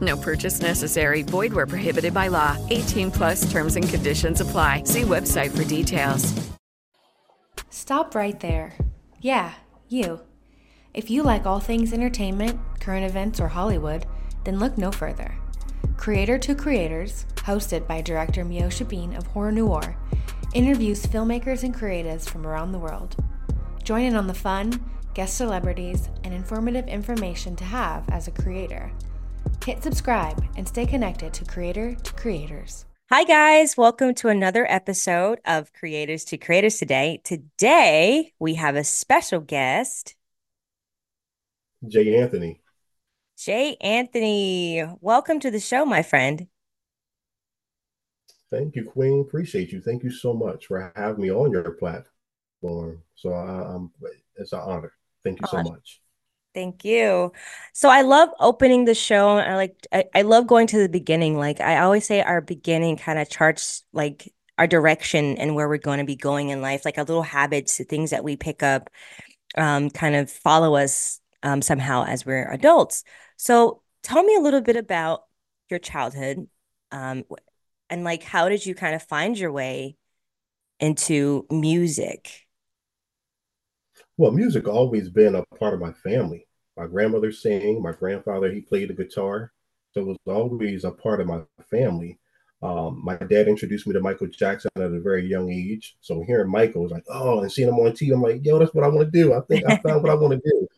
No purchase necessary. Void where prohibited by law. 18 plus terms and conditions apply. See website for details. Stop right there. Yeah, you. If you like all things entertainment, current events, or Hollywood, then look no further. Creator to Creators, hosted by director Miosha Bean of Horror Noir, interviews filmmakers and creatives from around the world. Join in on the fun, guest celebrities, and informative information to have as a creator. Hit subscribe and stay connected to Creator to Creators. Hi, guys. Welcome to another episode of Creators to Creators today. Today, we have a special guest, Jay Anthony. Jay Anthony. Welcome to the show, my friend. Thank you, Queen. Appreciate you. Thank you so much for having me on your platform. So I, am it's an honor. Thank you so much. Thank you. So I love opening the show. I like I, I love going to the beginning. Like I always say our beginning kind of charts like our direction and where we're going to be going in life, like our little habits, the things that we pick up, um, kind of follow us um, somehow as we're adults. So tell me a little bit about your childhood um, and like how did you kind of find your way into music? Well, music always been a part of my family. My grandmother sang, my grandfather he played the guitar, so it was always a part of my family. Um, my dad introduced me to Michael Jackson at a very young age. So hearing Michael was like, oh, and seeing him on TV, I'm like, yo, that's what I want to do. I think I found what I want to do.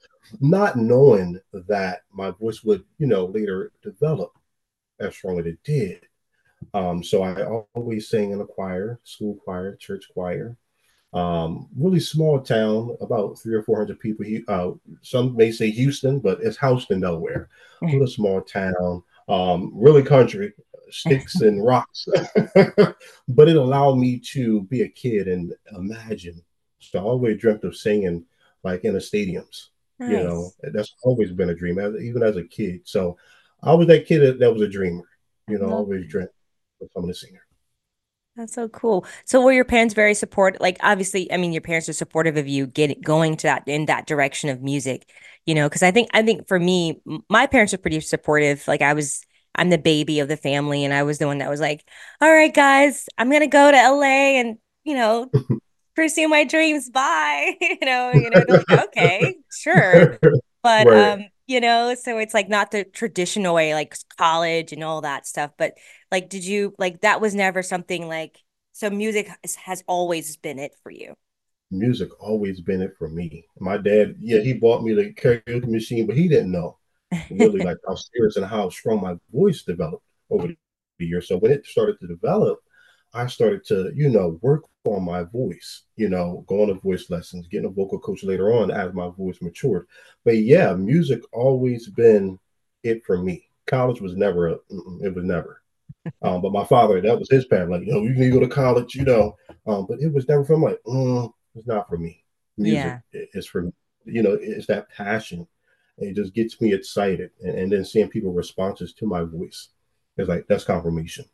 Not knowing that my voice would, you know, later develop as strong as it did. Um, so I always sang in a choir, school choir, church choir. Um, really small town, about three or four hundred people. He, uh, some may say Houston, but it's Houston, nowhere. Really small town, um, really country, sticks and rocks. but it allowed me to be a kid and imagine. So I always dreamt of singing like in the stadiums. Nice. You know, that's always been a dream, even as a kid. So I was that kid that, that was a dreamer. You know, always dreamt of becoming a singer. That's so cool. So were your parents very supportive? Like obviously, I mean, your parents are supportive of you getting going to that in that direction of music, you know, because I think I think for me, my parents are pretty supportive. Like I was I'm the baby of the family and I was the one that was like, all right, guys, I'm gonna go to LA and, you know, pursue my dreams. Bye. you know, you know, like, okay, sure. But right. um, you know, so it's like not the traditional way, like college and all that stuff. But like, did you like that was never something like so music has, has always been it for you? Music always been it for me. My dad, yeah, he bought me the karaoke machine, but he didn't know really like how serious and how strong my voice developed over the years. So when it started to develop, I started to, you know, work on my voice, you know, going to voice lessons, getting a vocal coach later on as my voice matured. But yeah, music always been it for me. College was never, a, it was never. Um, but my father, that was his path. Like, you know, you can go to college, you know. Um, but it was never from like, mm, it's not for me. Music yeah. is for me. You know, it's that passion. It just gets me excited. And, and then seeing people responses to my voice is like, that's confirmation.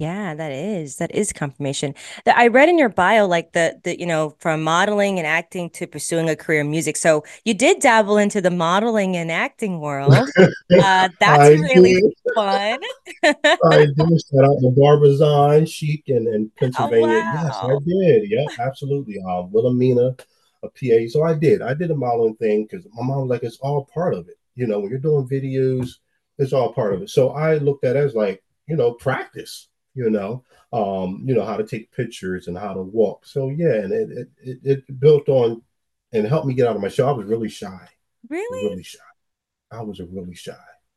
Yeah, that is that is confirmation. That I read in your bio, like the the you know from modeling and acting to pursuing a career in music. So you did dabble into the modeling and acting world. Uh, that's really did. fun. I did start out the Barbizon Chic and, in Pennsylvania. Oh, wow. Yes, I did. Yeah, absolutely. Uh, Wilhelmina, a PA. So I did. I did a modeling thing because my mom was like, it's all part of it. You know, when you're doing videos, it's all part of it. So I looked at it as like, you know, practice you know, um, you know, how to take pictures and how to walk. So yeah, and it it, it built on and helped me get out of my shell. I was really shy. Really? Really shy. I was a really shy.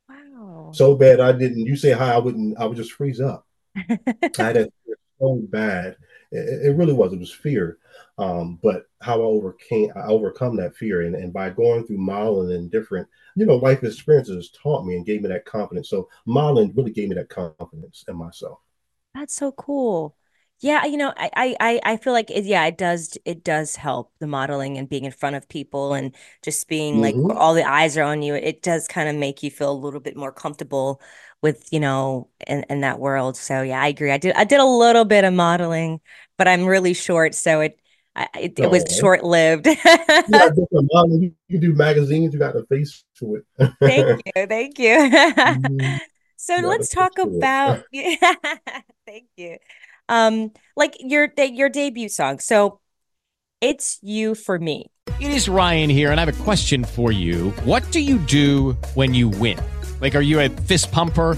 Wow. So bad I didn't you say hi, I wouldn't I would just freeze up. I had so bad. It, it, really was. It was fear. Um, but how I overcame I overcome that fear and, and by going through modeling and different, you know, life experiences taught me and gave me that confidence. So modeling really gave me that confidence in myself. That's so cool. Yeah, you know, I I I feel like it, yeah, it does it does help the modeling and being in front of people and just being like Mm-hmm. all the eyes are on you. It does kind of make you feel a little bit more comfortable with, you know, in, in that world. So yeah, I agree. I did I did a little bit of modeling, but I'm really short, so it I, it, it was Oh, short lived. you got different modeling. You, you do magazines. You got the face to it. Thank you. Thank you. Mhm. So let's talk face to it. about you. Um, like your your debut song. So it's you for me. It is Ryan here, and I have a question for you. What do you do when you win? Like, are you a fist pumper?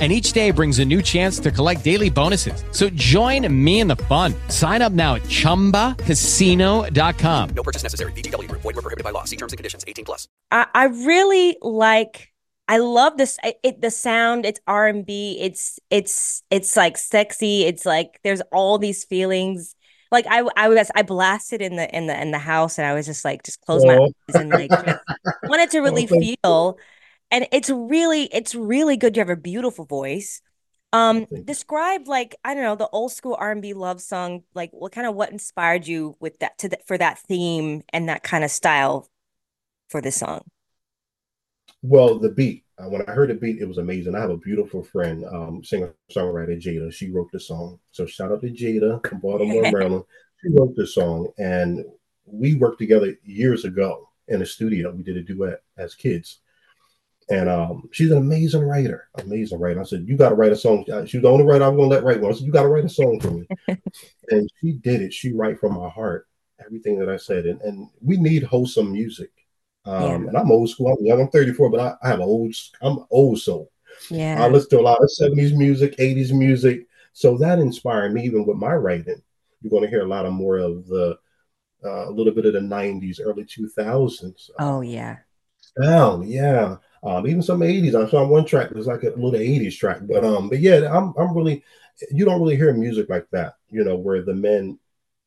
And each day brings a new chance to collect daily bonuses. So join me in the fun. Sign up now at chumbacasino.com. No purchase necessary. VGW Group. Void were prohibited by law. See terms and conditions. 18 plus. I, I really like I love this it, it the sound, it's R&B, it's it's it's like sexy, it's like there's all these feelings. Like I I was I blasted in the in the in the house and I was just like just close my Oh. eyes and like just wanted to really feel. you. And it's really it's really good. You have a beautiful voice. Um describe like I don't know the old school R&B love song like what kind of what inspired you with that to the, for that theme and that kind of style for this song. Well, the beat. Uh, when I heard the beat, it was amazing. I have a beautiful friend, um, singer songwriter Jada. She wrote the song. So shout out to Jada from Baltimore, Maryland. She wrote the song, and we worked together years ago in a studio. We did a duet as kids, and um, she's an amazing writer. Amazing writer. I said, "You got to write a song." Uh, She was the only writer I'm going to let write one. I said, "You got to write a song for me," and she did it. She write from her heart everything that I said, and and we need wholesome music. Um, and I'm old school. I'm young. I'm 34, but I, I have old. I'm old soul. Yeah. I listen to a lot of 70s music, 80s music. So that inspired me, even with my writing. You're going to hear a lot of more of the, uh, a little bit of the 90s, early 2000s Oh yeah. sound. Yeah. Um, even some 80s. I saw one track there's like a little 80s track, but um, but yeah, I'm I'm really you don't really hear music like that, you know, where the men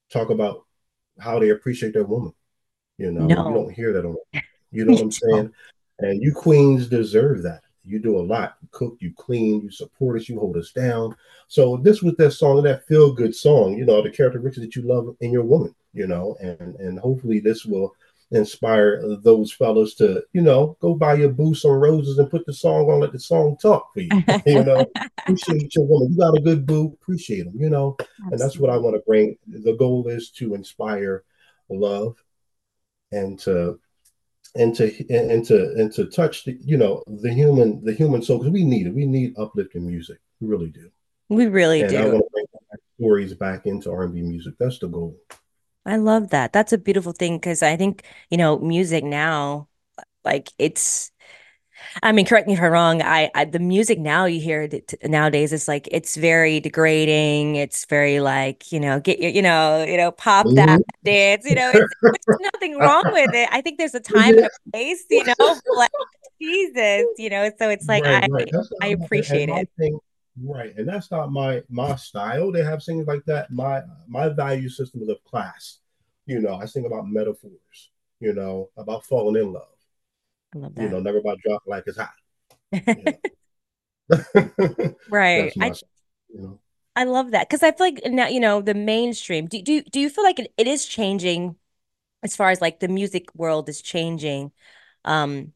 talk about how they appreciate their woman. You know, No. you don't hear that on you know what I'm saying? And you queens deserve that. You do a lot. You cook, you clean, you support us, you hold us down. So this was that song, that feel good song, you know, the characteristics that you love in your woman, you know, and and hopefully this will inspire those fellas to, you know, go buy your boo some roses and put the song on, let the song talk for you. you know, appreciate your woman. You got a good boo, appreciate them, you know, and that's what I want to bring. The goal is to inspire love and to and to and to and to touch the you know the human the human soul because we need it. We need uplifting music. We really do. We really and I do. want to bring stories back into R&B music. That's the goal. I love that. That's a beautiful thing because I think, you know, music now, like it's I mean, correct me if I'm wrong. I, I the music now you hear nowadays is like it's very degrading. It's very like you know get your you know you know pop that Mhm. dance. You know, it's, there's nothing wrong with it. I think there's a time and a place. You know, like Jesus. You know, so it's like right, I right. I appreciate it. thing- right, and that's not my my style. They have things like that. My my value system is of class. You know, I sing about metaphors. You know, about falling in love. I love that. You know, never about dropping like it's hot. Right. My, I you know. I love that because I feel like now you know the mainstream. Do do do you feel like it, it is changing as far as like the music world is changing, um,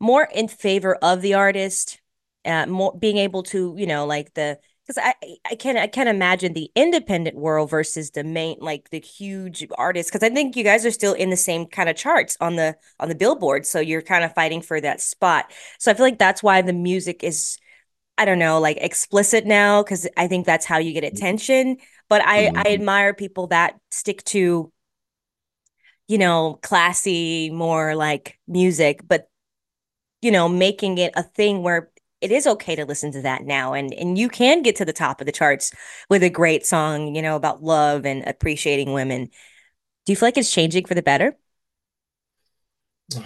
more in favor of the artist, uh, more being able to you know like the because I I can't I can't imagine the independent world versus the main like the huge artists because I think you guys are still in the same kind of charts on the on the billboard, so you're kind of fighting for that spot. So I feel like that's why the music is. I don't know, like explicit now because I think that's how you get attention. But I I Mhm. admire people that stick to, you know, classy, more like music, but you know, making it a thing where it is okay to listen to that now and and you can get to the top of the charts with a great song, you know, about love and appreciating women. Do you feel like it's changing for the better?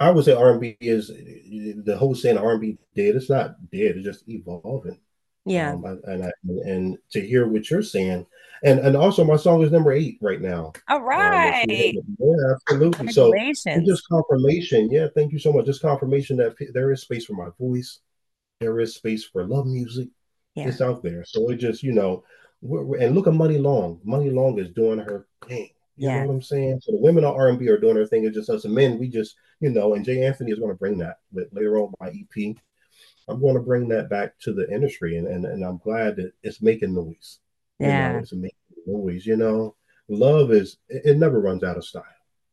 I would say R&B is the whole saying R&B dead. It's not dead. It's just evolving. Yeah. Um, and I, and to hear what you're saying, and and also my song is number eight right now. All right. Um, right. you- yeah, absolutely. So just confirmation. Yeah, thank you so much. Just confirmation that there is space for my voice. There is space for love music. Yeah. It's out there. So it just you know, we're, we're- and look at Muni Long. Muni Long is doing her thing. You Yeah. know what I'm saying? So the women on R&B are doing their thing. It's just us men. We just you know, and Jay Anthony is going to bring that later on my EP. I'm going to bring that back to the industry, and and, and I'm glad that it's making noise. You Yeah. know, it's making noise. You know, love is it, it never runs out of style.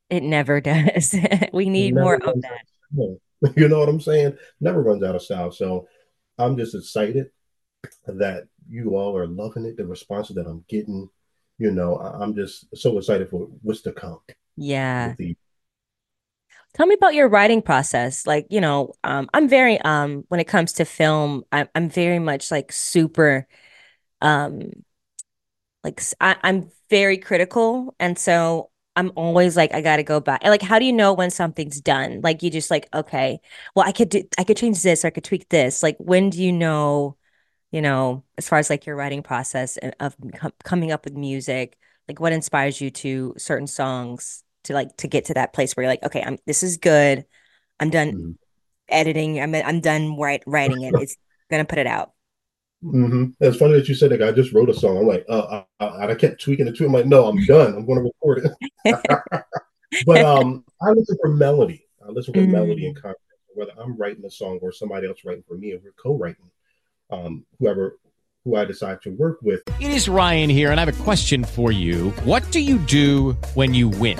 It never does. We need more of that. of. You know what I'm saying? Never runs out of style. So I'm just excited that you all are loving it. The responses that I'm getting, you know, I- I'm just so excited for what's to come. Yeah. the- Tell me about your writing process. Like, you know, um, I'm very um when it comes to film, I'm I'm very much like super um like I'm very critical and so I'm always like I gotta go back. Like how do you know when something's done? Like you just like, okay, well I could do I could change this or I could tweak this. Like when do you know, you know, as far as like your writing process and of com coming up with music, like what inspires you to certain songs to like to get to that place where you're like, okay, I'm this is good. I'm done Mhm. editing. I'm I'm done write, writing it. It's gonna put it out. Mhm. It's funny that you said that. I just wrote a song. I'm like, uh, I, I, I kept tweaking it too. I'm like, no, I'm done. I'm going to record it. but um, I listen for melody. I listen for melody and content. Whether I'm writing a song or somebody else writing for me, or we're co-writing. Um, whoever who I decide to work with. It is Ryan here, and I have a question for you. What do you do when you win?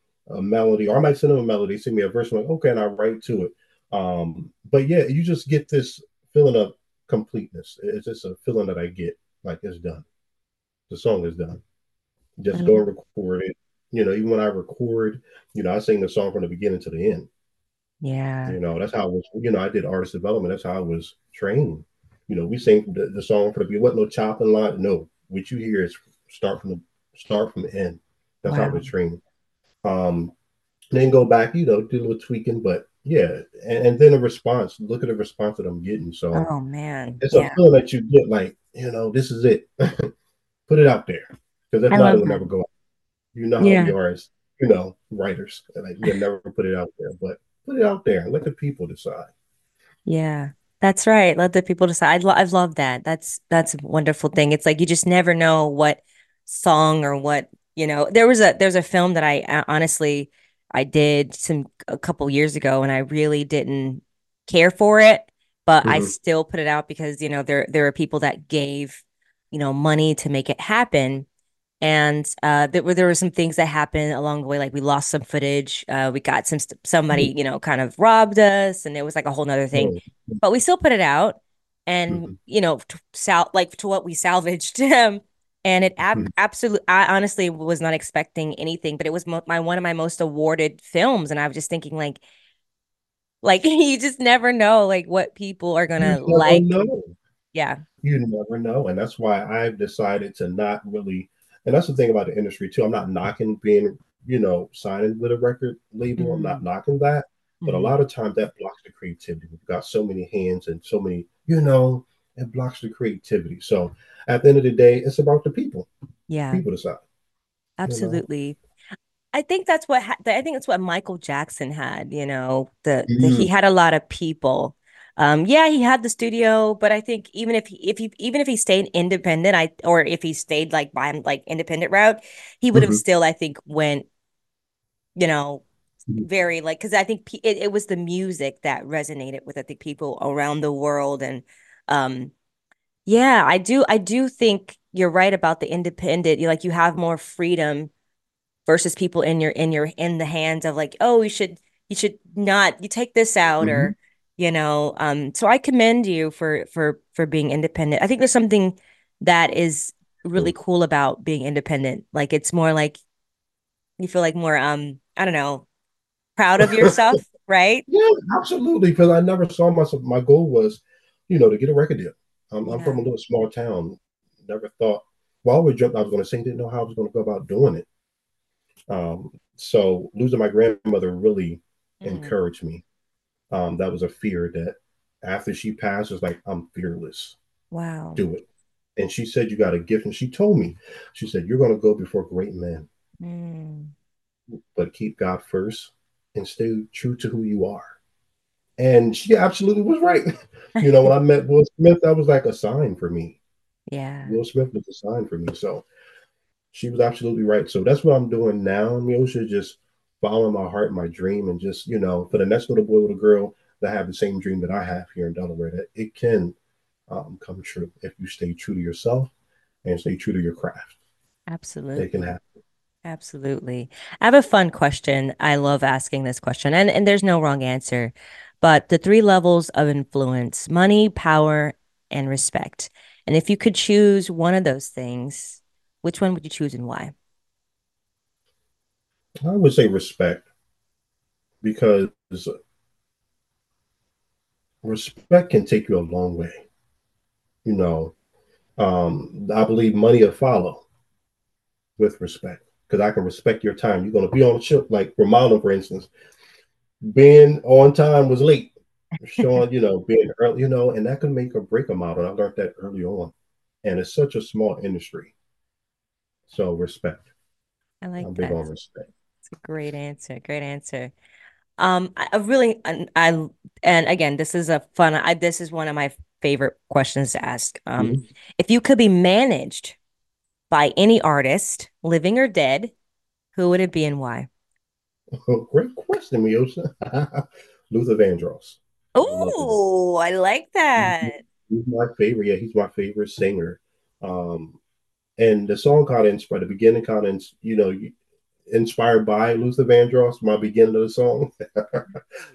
a melody, or I might send them a melody, send me a verse, I'm like, okay, and I write to it. Um, but yeah, you just get this feeling of completeness. It's just a feeling that I get like it's done. The song is done. Just go and record it. You know, even when I record, you know, I sing the song from the beginning to the end. Yeah. You know, that's how I was, you know, I did artist development. That's how I was trained. You know, we sing the, the song for the beginning. What no chopping line. No, what you hear is start from the start from the end. That's how I Wow. was trained. Um, then go back, you know, do a little tweaking, but yeah, and, and then a response. Look at the response that I'm getting. So Oh man. it's Yeah. a feeling that you get like, you know, this is it. Put it out there. Because if I not, it will never go out. You know how Yeah. we are as, you know, writers. Like you never put it out there, but put it out there. Let the people decide. Yeah, that's right. Let the people decide. Lo I've loved that. That's that's a wonderful thing. It's like you just never know what song or what, you know. There was a there's a film that I uh, honestly I did some a couple years ago and I really didn't care for it. but I Mhm. still put it out because, you know, there there are people that gave, you know, money to make it happen. And uh, there were there were some things that happened along the way, like we lost some footage. Uh, we got some st- somebody, you know, kind of robbed us, and it was like a whole nother thing. But we still put it out, and Mhm. you know, to sal like to what we salvaged. Um, and it ab Mhm. absolutely, I honestly was not expecting anything, but it was mo my one of my most awarded films, and I was just thinking like, like you just never know like what people are gonna like. know. Yeah. You never know. And that's why I've decided to not really, and that's the thing about the industry too. I'm not knocking being, you know, signing with a record label. I'm not knocking that. But a Mhm. lot of times that blocks the creativity. We've got so many hands and so many, you know, it blocks the creativity. So at the end of the day, it's about the people. Yeah. People decide. You know? Absolutely. I think that's what ha I think that's what Michael Jackson had, you know, the, the he Mm. had a lot of people. Um, yeah, he had the studio, but I think even if he if he even if he stayed independent, I or if he stayed like by like independent route, he would have Mhm. still, I think, went, you know, Mhm. very like because I think it, it was the music that resonated with I think people around the world and um yeah, I do I do think you're right about the independent. You like you have more freedom versus people in your in your in the hands of like, oh, you should you should not you take this out Mhm. or you know, um so I commend you for for for being independent. I think there's something that is really cool about being independent. Like it's more like you feel like more um I don't know, proud of yourself, right? Yeah, absolutely. Because I never saw myself. My goal was, you know, to get a record deal. Um, I'm from a little small town. Never thought. Well, I always dreamt I was going to sing. Didn't know how I was going to go about doing it. Um, so losing my grandmother really Mm. encouraged me. Um, that was a fear that after she passed, was like I'm fearless. Wow. Do it. And she said, "You got a gift." And she told me, she said, "You're going to go before great men, Mm. but keep God first and stay true to who you are." And she absolutely was right. you know, when I met Will Smith, that was like a sign for me. Yeah. Will Smith was a sign for me. So she was absolutely right. So that's what I'm doing now, Miosha, just following my heart, my dream, and just, you know, for the next little boy, little girl that have the same dream that I have here in Delaware, that it can um, come true if you stay true to yourself and stay true to your craft. It Absolutely. can happen. Absolutely. I have a fun question. I love asking this question, and, and there's no wrong answer. But the three levels of influence money, power, and respect. And if you could choose one of those things, which one would you choose and why? I would say respect because respect can take you a long way. You know, um, I believe money will follow with respect because I can respect your time. You're going to be on the ship, like Romano, for instance, being on time was late. Sean, you know, being early, you know, and that can make or break a model. I learned that early on. And it's such a small industry. So respect. I like I'm big that. on respect. It's a great answer. Great answer. Um, I, I really, and I, and again, this is a fun, I, this is one of my favorite questions to ask. Um, Mhm. if you could be managed by any artist, living or dead, who would it be and why? Oh, great question, Miosha. Luther Vandross. I. Oh, I like that. He's my favorite. Yeah, he's my favorite singer. Um, and the song of inspired the beginning, kind of you know, inspired by Luther Vandross. My beginning of the song,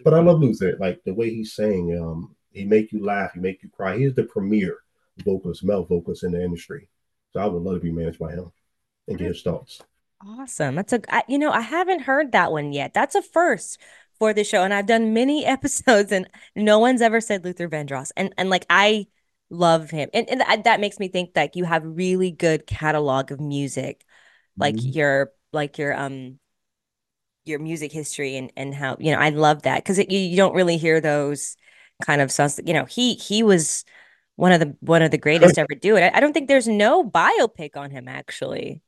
but I love Luther. Like the way he sang. Um, he make you laugh. He make you cry. He's the premier vocalist, male vocalist in the industry. So I would love to be managed by him and get his thoughts. Awesome. That's a, I, you know, I haven't heard that one yet. That's a first for the show. And I've done many episodes and no one's ever said Luther Vandross. And, and like, I love him. And, and that, that makes me think that you have really good catalog of music, like Mhm. your, like your, um, your music history and, and how, you know, I love that because you, you don't really hear those kind of songs, you know, he, he was one of the, one of the greatest ever do it. I, I don't think there's no biopic on him actually.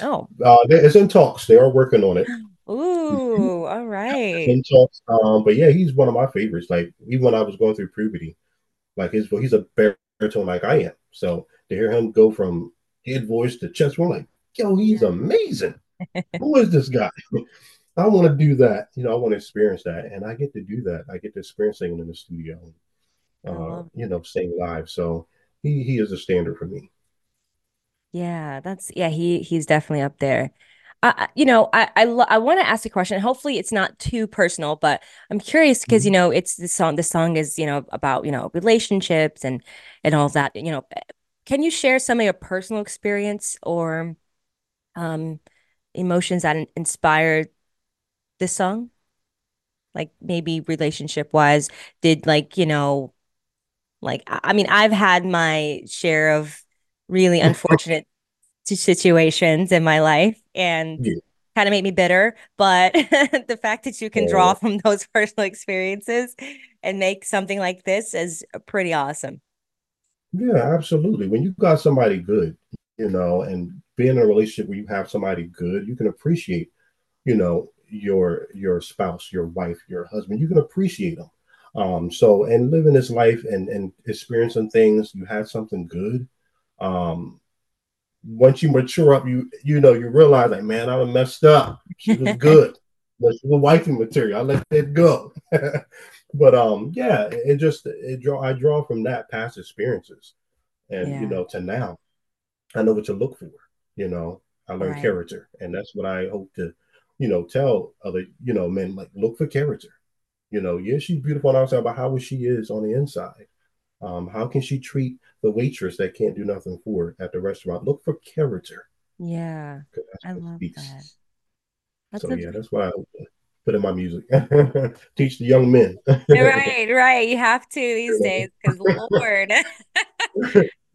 No. Uh, it's in talks. They are working on it. Ooh, all right. in talks. Um, but yeah, he's one of my favorites. Like even when I was going through puberty, like his he's a baritone like I am. So to hear him go from head voice to chest, I'm like, yo, he's amazing. Who is this guy? I want to do that. You know, I want to experience that, and I get to do that. I get to experience singing in the studio. uh, you know, sing live. So he he is a standard for me. Yeah, that's yeah, he he's definitely up there. I, you know, I I, I want to ask a question. Hopefully, it's not too personal, but I'm curious because you Mm-hmm. know, it's the song. The song is you know about you know relationships and and all that. You know, can you share some of your personal experience or um emotions that inspired this song? Like maybe relationship wise, did like you know, like I I mean, I've had my share of really unfortunate situations in my life and Yeah. kind of made me bitter. But the fact that you can draw Uh, from those personal experiences and make something like this is pretty awesome. yeah, absolutely. When you got somebody good, you know, and being in a relationship where you have somebody good, you can appreciate, you know, your your spouse, your wife, your husband. You can appreciate them. Um, so and living this life and and experiencing things, you had something good. Um, once you mature up, you you know you realize like, man, I messed up. She was good, but she was wifey material. I let it go. but um, yeah, it, it just it draw I draw from that past experiences, and you know to now, I know what to look for. You know, I learned Right. character, and that's what I hope to, you know, tell other you know men like look for character. You know, yeah, she's beautiful on the outside, but how is she is on the inside? Um, how can she treat the waitress that can't do nothing for her at the restaurant? Look for character. Yeah, I love speaks. that. That's So a yeah, that's why I put in my music. Teach the young men. right, right. You have to these days because Lord.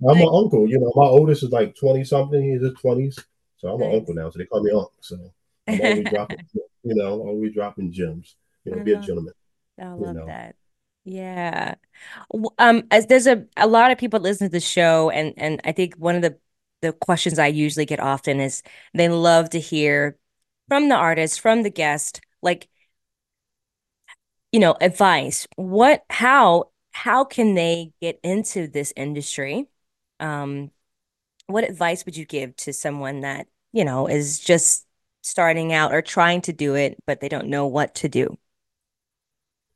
I'm an uncle. You know, my oldest is like 20 something. He's in his 20s. So I'm an uncle now. So they call me uncle. So I'm always dropping, you know, always dropping gems. You know, I be a gentleman. I you love know. that. Yeah. Um, as there's a a lot of people listen to the show, and and I think one of the the questions I usually get often is they love to hear from the artist, from the guest, like, you know, advice. What, how, how can they get into this industry? Um, what advice would you give to someone that, you know, is just starting out or trying to do it, but they don't know what to do?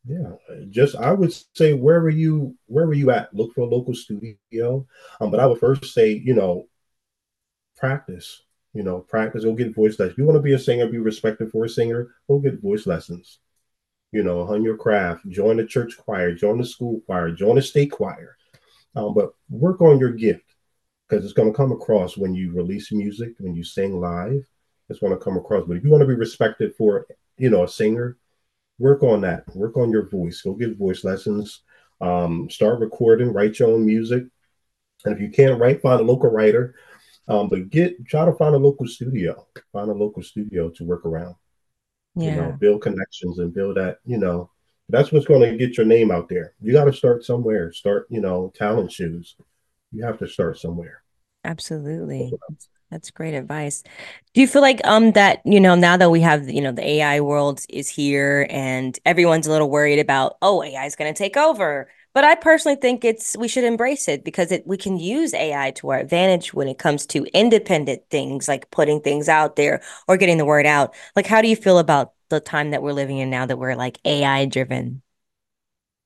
Yeah, just I would say wherever you wherever you at, look for a local studio. Um, but I would first say, you know, practice. You know, practice. Go get voice lessons. You want to be a singer, be respected for a singer. Go get voice lessons. You know, hone your craft. Join the church choir. Join the school choir. Join the state choir. Um, but work on your gift because it's going to come across when you release music, when you sing live. It's going to come across. But if you want to be respected for, you know, a singer, work on that. Work on your voice. Go get voice lessons. Um, start recording. Write your own music. And if you can't write, find a local writer. Um, but get try to find a local studio. Find a local studio to work around. You know, Yeah. build connections and build that. You know, that's what's going to get your name out there. You got to start somewhere. Start. You know, talent shoes. You have to start somewhere. Absolutely. That's, great advice. Do you feel like um that, you know, now that we have, you know, the AI world is here and everyone's a little worried about, oh, AI is going to take over. But I personally think it's we should embrace it because it we can use AI to our advantage when it comes to independent things like putting things out there or getting the word out. Like how do you feel about the time that we're living in now that we're like AI driven?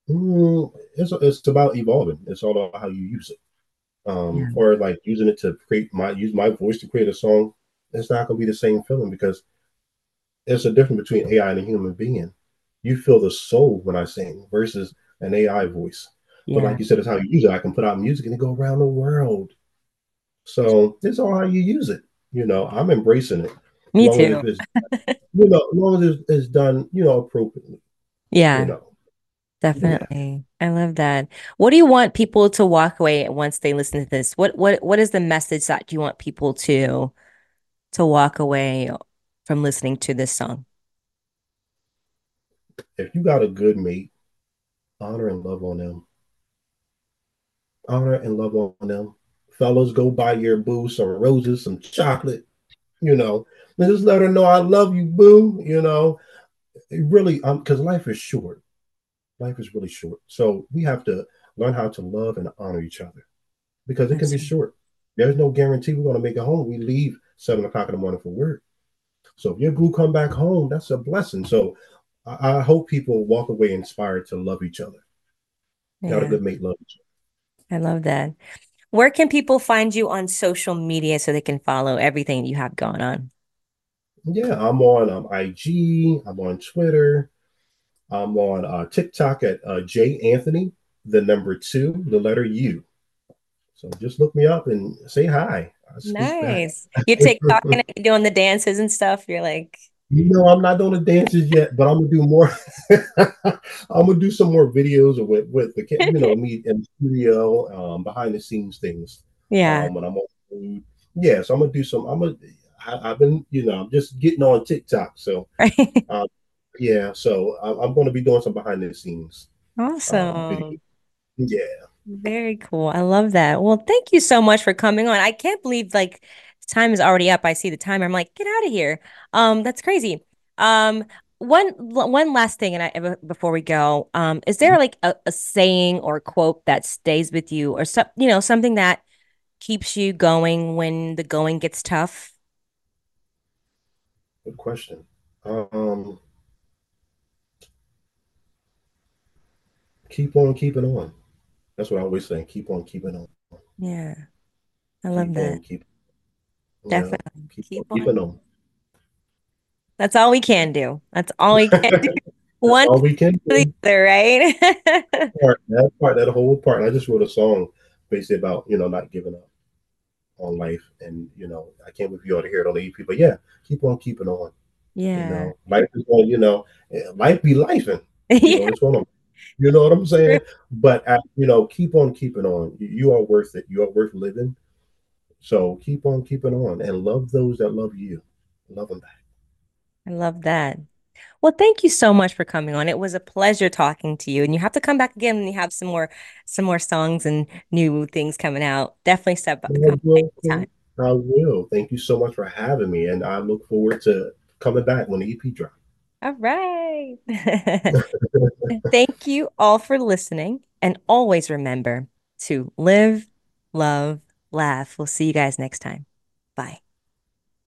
Mm, it's it's about evolving. It's all about how you use it. Um, Yeah. or like using it to create my use my voice to create a song. It's not going to be the same feeling because there's a difference between AI and a human being. You feel the soul when I sing versus an AI voice. But like you said, it's how you use it. I can put out music and it go around the world. So it's all how you use it. You know, I'm embracing it. Me As long as too. it's- you know, as long as it's, it's done, you know, appropriately. Yeah. You know. Definitely. I love that. What do you want people to walk away once they listen to this? What what what is the message that you want people to to walk away from listening to this song? If you got a good mate, honor and love on them. Honor and love on them. Fellas, go buy your boo some roses, some chocolate, you know. And just let her know I love you, boo. You know, it really, um, because life is short. Life is really short. So we have to learn how to love and honor each other because it can be short. There's no guarantee we're going to make it home. We leave seven o'clock in the morning for work. So if your boo come back home, that's a blessing. So I, I hope people walk away inspired to love each other. Yeah. good make love. each other. I love that. Where can people find you on social media so they can follow everything you have going on? Yeah, I'm on um, IG. I'm on Twitter. I'm on uh, TikTok at uh, J Anthony, the number two, the letter U. So just look me up and say hi. I speak back. Nice. You TikTok and doing the dances and stuff. You're like, You know, I'm not doing the dances yet, but I'm gonna do more. I'm gonna do some more videos with with the you know, me in the studio, um, behind the scenes things. yeah. Um, when I'm on food. Yeah, so I'm gonna do some. I'm gonna. I, I've been, you know, I'm just getting on TikTok. So, um, yeah, so I'm going to be doing some behind the scenes. Um. Awesome. Yeah. Very cool. I love that. Well, thank you so much for coming on. I can't believe like time is already up. I see the timer. I'm like, get out of here. Um, that's crazy. Um, one one last thing, and I before we go, um, is there like a, a saying or quote that stays with you, or some, you know, something that keeps you going when the going gets tough? Good question. Um, keep on keeping on. That's what I always say. Keep on keeping on. Yeah, I love Keep that. on keep. you know, Definitely. keep, Keep on keeping on. That's all we can do. That's all we can do. One All we can do. other, right? Part, that part, that whole part. I just wrote a song basically about you know not giving up on life, and you know I can't wait for you all to hear it on the EP. But yeah, keep on keeping on. You Yeah. know, life is going. You know, eh, life be. You Yeah. know, it's gonna. You know what I'm saying? But uh, you know, keep on keeping on. You, are worth it. You are worth living. So keep on keeping on, and love those that love you. Love them back. I love that. Well, thank you so much for coming on. It was a pleasure talking to you. And you have to come back again when you have some more some more songs and new things coming out. Definitely step I back will. I will. Thank you so much for having me, and I look forward to coming back when the EP drops. All right. Thank you all for listening. And always remember to live, love, laugh. We'll see you guys next time. Bye.